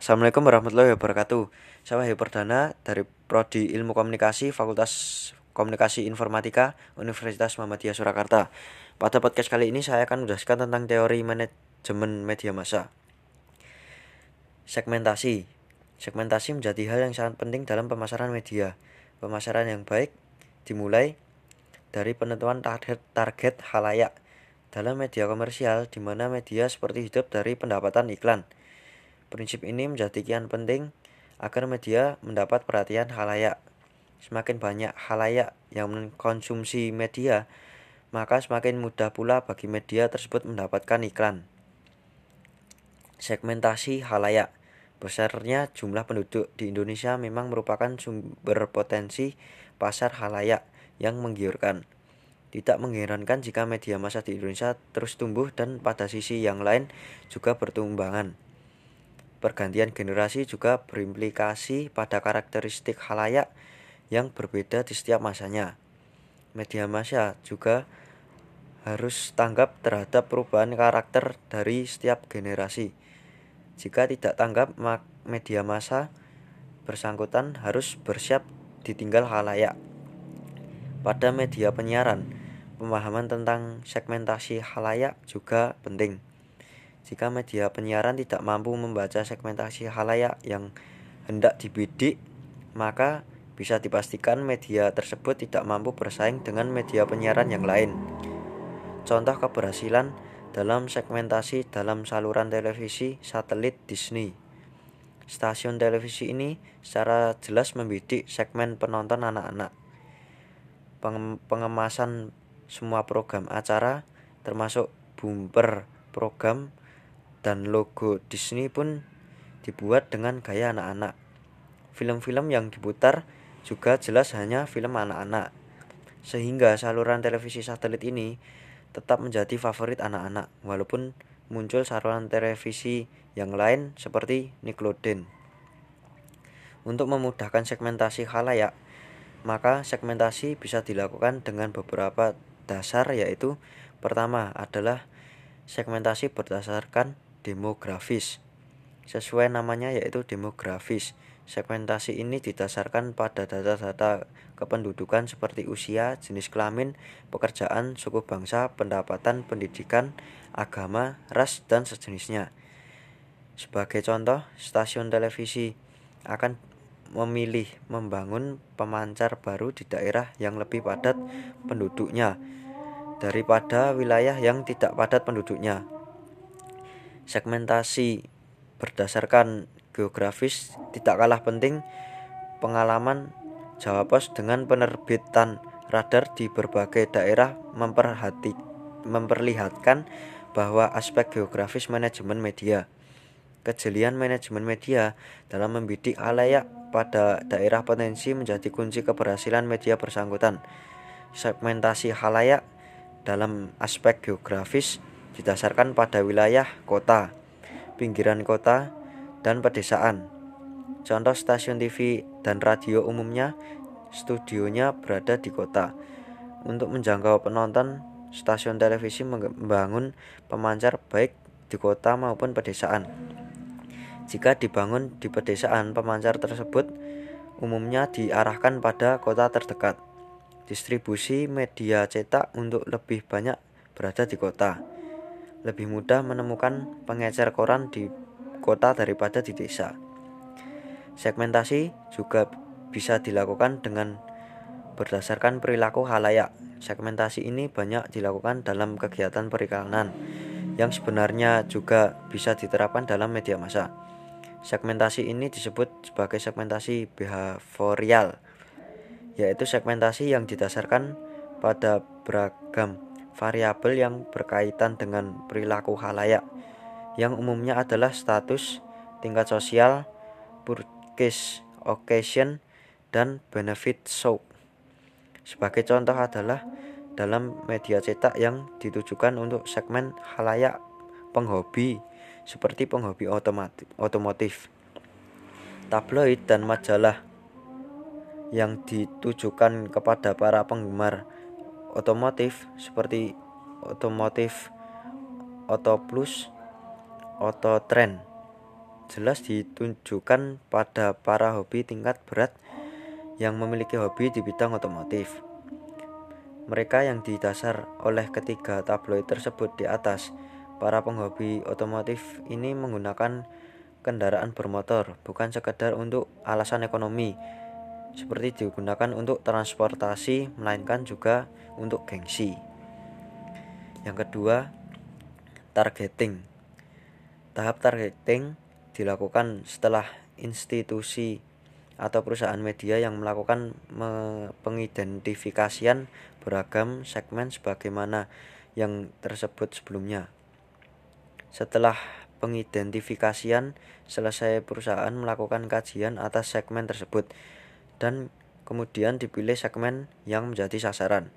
Assalamualaikum warahmatullahi wabarakatuh. Saya Wahyu Perdana dari Prodi Ilmu Komunikasi Fakultas Komunikasi Informatika Universitas Muhammadiyah Surakarta. Pada podcast kali ini saya akan menjelaskan tentang teori manajemen media massa. Segmentasi. Segmentasi menjadi hal yang sangat penting dalam pemasaran media. Pemasaran yang baik dimulai dari penentuan target target halayak dalam media komersial di mana media seperti hidup dari pendapatan iklan. Prinsip ini menjadi kian penting agar media mendapat perhatian halayak. Semakin banyak halayak yang mengkonsumsi media, maka semakin mudah pula bagi media tersebut mendapatkan iklan. Segmentasi halayak Besarnya jumlah penduduk di Indonesia memang merupakan sumber potensi pasar halayak yang menggiurkan. Tidak mengherankan jika media massa di Indonesia terus tumbuh dan pada sisi yang lain juga bertumbangan. Pergantian generasi juga berimplikasi pada karakteristik halayak yang berbeda di setiap masanya. Media massa juga harus tanggap terhadap perubahan karakter dari setiap generasi. Jika tidak tanggap, media massa bersangkutan harus bersiap ditinggal halayak. Pada media penyiaran, pemahaman tentang segmentasi halayak juga penting. Jika media penyiaran tidak mampu membaca segmentasi halayak yang hendak dibidik, maka bisa dipastikan media tersebut tidak mampu bersaing dengan media penyiaran yang lain. Contoh keberhasilan dalam segmentasi dalam saluran televisi satelit Disney. Stasiun televisi ini secara jelas membidik segmen penonton anak-anak. Pengemasan semua program acara termasuk bumper program dan logo Disney pun dibuat dengan gaya anak-anak. Film-film yang diputar juga jelas hanya film anak-anak. Sehingga saluran televisi satelit ini tetap menjadi favorit anak-anak walaupun muncul saluran televisi yang lain seperti Nickelodeon. Untuk memudahkan segmentasi halayak, maka segmentasi bisa dilakukan dengan beberapa dasar yaitu pertama adalah segmentasi berdasarkan demografis. Sesuai namanya yaitu demografis. Segmentasi ini didasarkan pada data-data kependudukan seperti usia, jenis kelamin, pekerjaan, suku bangsa, pendapatan, pendidikan, agama, ras, dan sejenisnya. Sebagai contoh, stasiun televisi akan memilih membangun pemancar baru di daerah yang lebih padat penduduknya daripada wilayah yang tidak padat penduduknya segmentasi berdasarkan geografis tidak kalah penting pengalaman Jawa Pos dengan penerbitan radar di berbagai daerah memperhati, memperlihatkan bahwa aspek geografis manajemen media. Kejelian manajemen media dalam membidik halayak pada daerah potensi menjadi kunci keberhasilan media bersangkutan. Segmentasi halayak dalam aspek geografis didasarkan pada wilayah kota, pinggiran kota, dan pedesaan. Contoh stasiun TV dan radio umumnya studionya berada di kota. Untuk menjangkau penonton, stasiun televisi membangun pemancar baik di kota maupun pedesaan. Jika dibangun di pedesaan, pemancar tersebut umumnya diarahkan pada kota terdekat. Distribusi media cetak untuk lebih banyak berada di kota lebih mudah menemukan pengecer koran di kota daripada di desa. Segmentasi juga bisa dilakukan dengan berdasarkan perilaku halayak. Segmentasi ini banyak dilakukan dalam kegiatan periklanan yang sebenarnya juga bisa diterapkan dalam media massa. Segmentasi ini disebut sebagai segmentasi behavioral, yaitu segmentasi yang didasarkan pada beragam variabel yang berkaitan dengan perilaku halayak yang umumnya adalah status, tingkat sosial, purchase occasion, dan benefit show. Sebagai contoh adalah dalam media cetak yang ditujukan untuk segmen halayak penghobi seperti penghobi otomotif, tabloid dan majalah yang ditujukan kepada para penggemar otomotif seperti otomotif Auto Plus, Auto Trend, jelas ditunjukkan pada para hobi tingkat berat yang memiliki hobi di bidang otomotif. Mereka yang didasar oleh ketiga tabloid tersebut di atas, para penghobi otomotif ini menggunakan kendaraan bermotor bukan sekedar untuk alasan ekonomi, seperti digunakan untuk transportasi, melainkan juga untuk gengsi. Yang kedua, targeting. Tahap targeting dilakukan setelah institusi atau perusahaan media yang melakukan pengidentifikasian beragam segmen sebagaimana yang tersebut sebelumnya. Setelah pengidentifikasian selesai perusahaan melakukan kajian atas segmen tersebut dan kemudian dipilih segmen yang menjadi sasaran.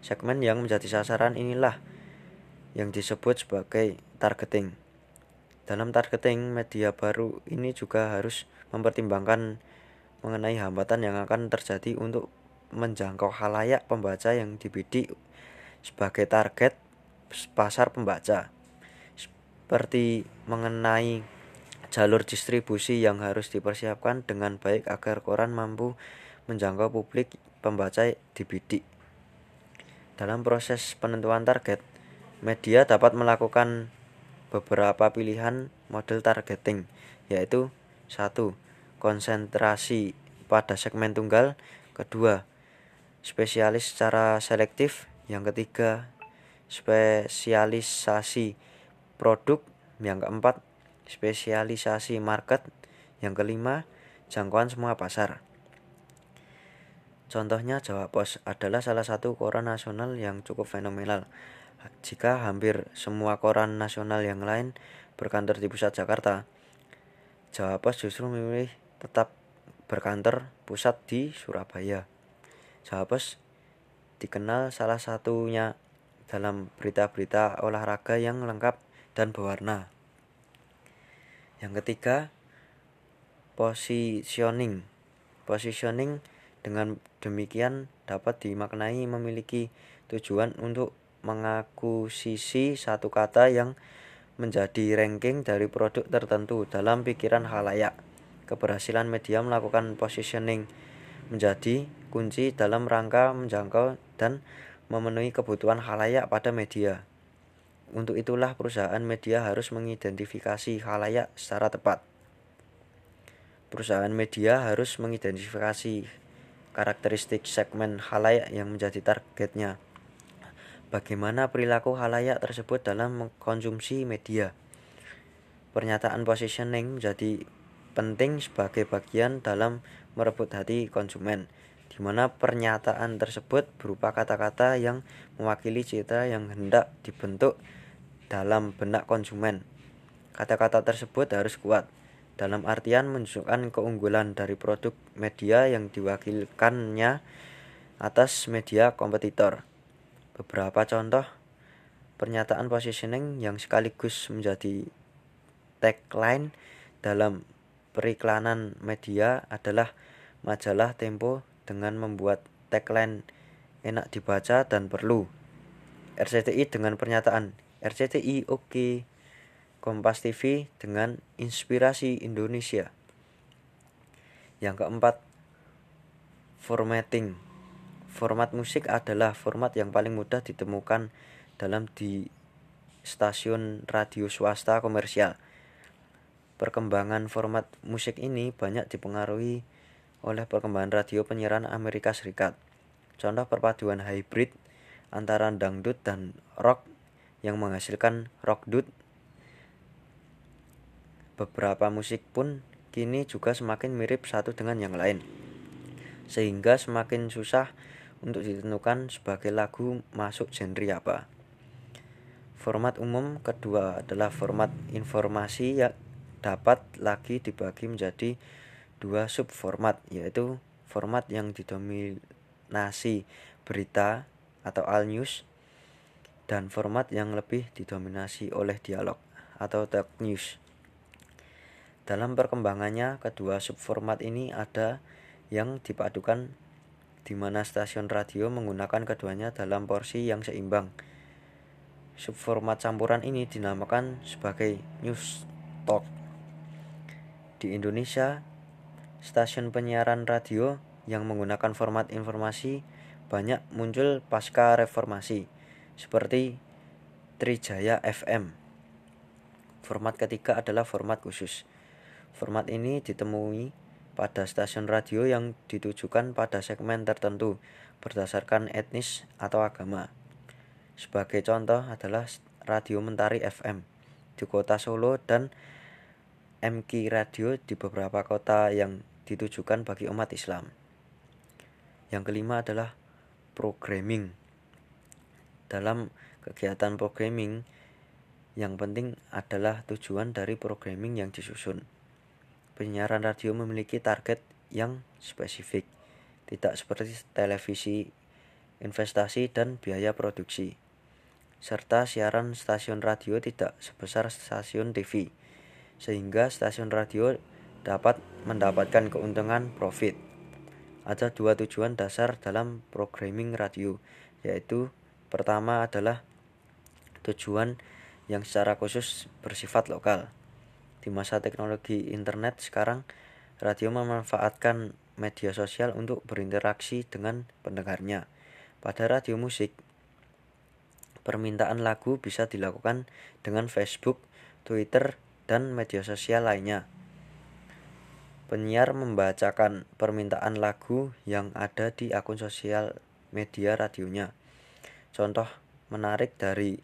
Segmen yang menjadi sasaran inilah yang disebut sebagai targeting. Dalam targeting, media baru ini juga harus mempertimbangkan mengenai hambatan yang akan terjadi untuk menjangkau halayak pembaca yang dibidik sebagai target pasar pembaca. Seperti mengenai jalur distribusi yang harus dipersiapkan dengan baik agar koran mampu menjangkau publik pembaca dibidik. Dalam proses penentuan target, media dapat melakukan beberapa pilihan model targeting, yaitu satu konsentrasi pada segmen tunggal, kedua spesialis secara selektif, yang ketiga spesialisasi produk, yang keempat spesialisasi market, yang kelima jangkauan semua pasar. Contohnya Jawa Pos adalah salah satu koran nasional yang cukup fenomenal jika hampir semua koran nasional yang lain berkantor di pusat Jakarta, Jawa Pos justru memilih tetap berkantor pusat di Surabaya. Jawa Pos dikenal salah satunya dalam berita-berita olahraga yang lengkap dan berwarna. Yang ketiga, positioning. Positioning dengan demikian dapat dimaknai memiliki tujuan untuk mengakusisi satu kata yang menjadi ranking dari produk tertentu dalam pikiran halayak. Keberhasilan media melakukan positioning menjadi kunci dalam rangka menjangkau dan memenuhi kebutuhan halayak pada media. Untuk itulah perusahaan media harus mengidentifikasi halayak secara tepat. Perusahaan media harus mengidentifikasi karakteristik segmen halayak yang menjadi targetnya bagaimana perilaku halayak tersebut dalam mengkonsumsi media. Pernyataan positioning menjadi penting sebagai bagian dalam merebut hati konsumen, di mana pernyataan tersebut berupa kata-kata yang mewakili citra yang hendak dibentuk dalam benak konsumen. Kata-kata tersebut harus kuat, dalam artian menunjukkan keunggulan dari produk media yang diwakilkannya atas media kompetitor. Beberapa contoh pernyataan positioning yang sekaligus menjadi tagline dalam periklanan media adalah majalah Tempo dengan membuat tagline enak dibaca dan perlu. RCTI dengan pernyataan RCTI oke. Okay. Kompas TV dengan inspirasi Indonesia. Yang keempat, formatting Format musik adalah format yang paling mudah ditemukan dalam di stasiun radio swasta komersial. Perkembangan format musik ini banyak dipengaruhi oleh perkembangan radio penyiaran Amerika Serikat. Contoh perpaduan hybrid antara dangdut dan rock yang menghasilkan rock dut. Beberapa musik pun kini juga semakin mirip satu dengan yang lain. Sehingga semakin susah untuk ditentukan sebagai lagu masuk genre apa. Format umum kedua adalah format informasi yang dapat lagi dibagi menjadi dua subformat yaitu format yang didominasi berita atau all news dan format yang lebih didominasi oleh dialog atau talk news. Dalam perkembangannya, kedua subformat ini ada yang dipadukan di mana stasiun radio menggunakan keduanya dalam porsi yang seimbang. Subformat campuran ini dinamakan sebagai news talk. Di Indonesia, stasiun penyiaran radio yang menggunakan format informasi banyak muncul pasca reformasi, seperti Trijaya FM. Format ketiga adalah format khusus. Format ini ditemui pada stasiun radio yang ditujukan pada segmen tertentu berdasarkan etnis atau agama. Sebagai contoh adalah Radio Mentari FM di kota Solo dan MK Radio di beberapa kota yang ditujukan bagi umat Islam. Yang kelima adalah programming. Dalam kegiatan programming, yang penting adalah tujuan dari programming yang disusun. Penyiaran radio memiliki target yang spesifik, tidak seperti televisi, investasi, dan biaya produksi serta siaran stasiun radio tidak sebesar stasiun TV, sehingga stasiun radio dapat mendapatkan keuntungan profit. Ada dua tujuan dasar dalam programming radio, yaitu pertama adalah tujuan yang secara khusus bersifat lokal. Di masa teknologi internet sekarang, radio memanfaatkan media sosial untuk berinteraksi dengan pendengarnya. Pada radio musik, Permintaan lagu bisa dilakukan dengan Facebook, Twitter, dan media sosial lainnya. Penyiar membacakan permintaan lagu yang ada di akun sosial media radionya. Contoh menarik dari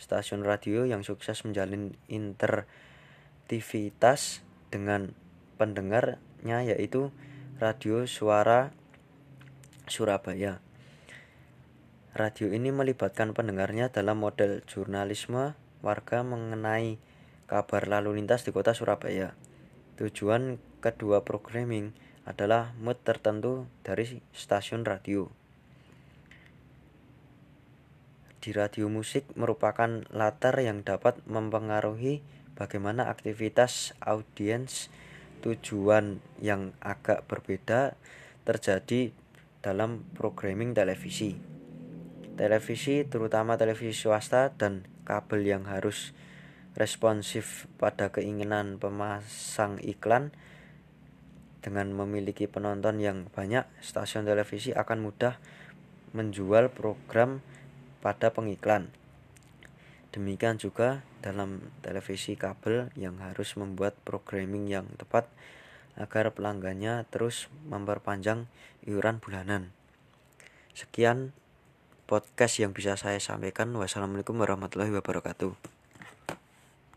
stasiun radio yang sukses menjalin interaktivitas dengan pendengarnya yaitu Radio Suara Surabaya. Radio ini melibatkan pendengarnya dalam model jurnalisme warga mengenai kabar lalu lintas di kota Surabaya. Tujuan kedua programming adalah mood tertentu dari stasiun radio. Di radio musik merupakan latar yang dapat mempengaruhi bagaimana aktivitas audiens tujuan yang agak berbeda terjadi dalam programming televisi televisi terutama televisi swasta dan kabel yang harus responsif pada keinginan pemasang iklan dengan memiliki penonton yang banyak stasiun televisi akan mudah menjual program pada pengiklan demikian juga dalam televisi kabel yang harus membuat programming yang tepat agar pelanggannya terus memperpanjang iuran bulanan sekian podcast yang bisa saya sampaikan. Wassalamualaikum warahmatullahi wabarakatuh.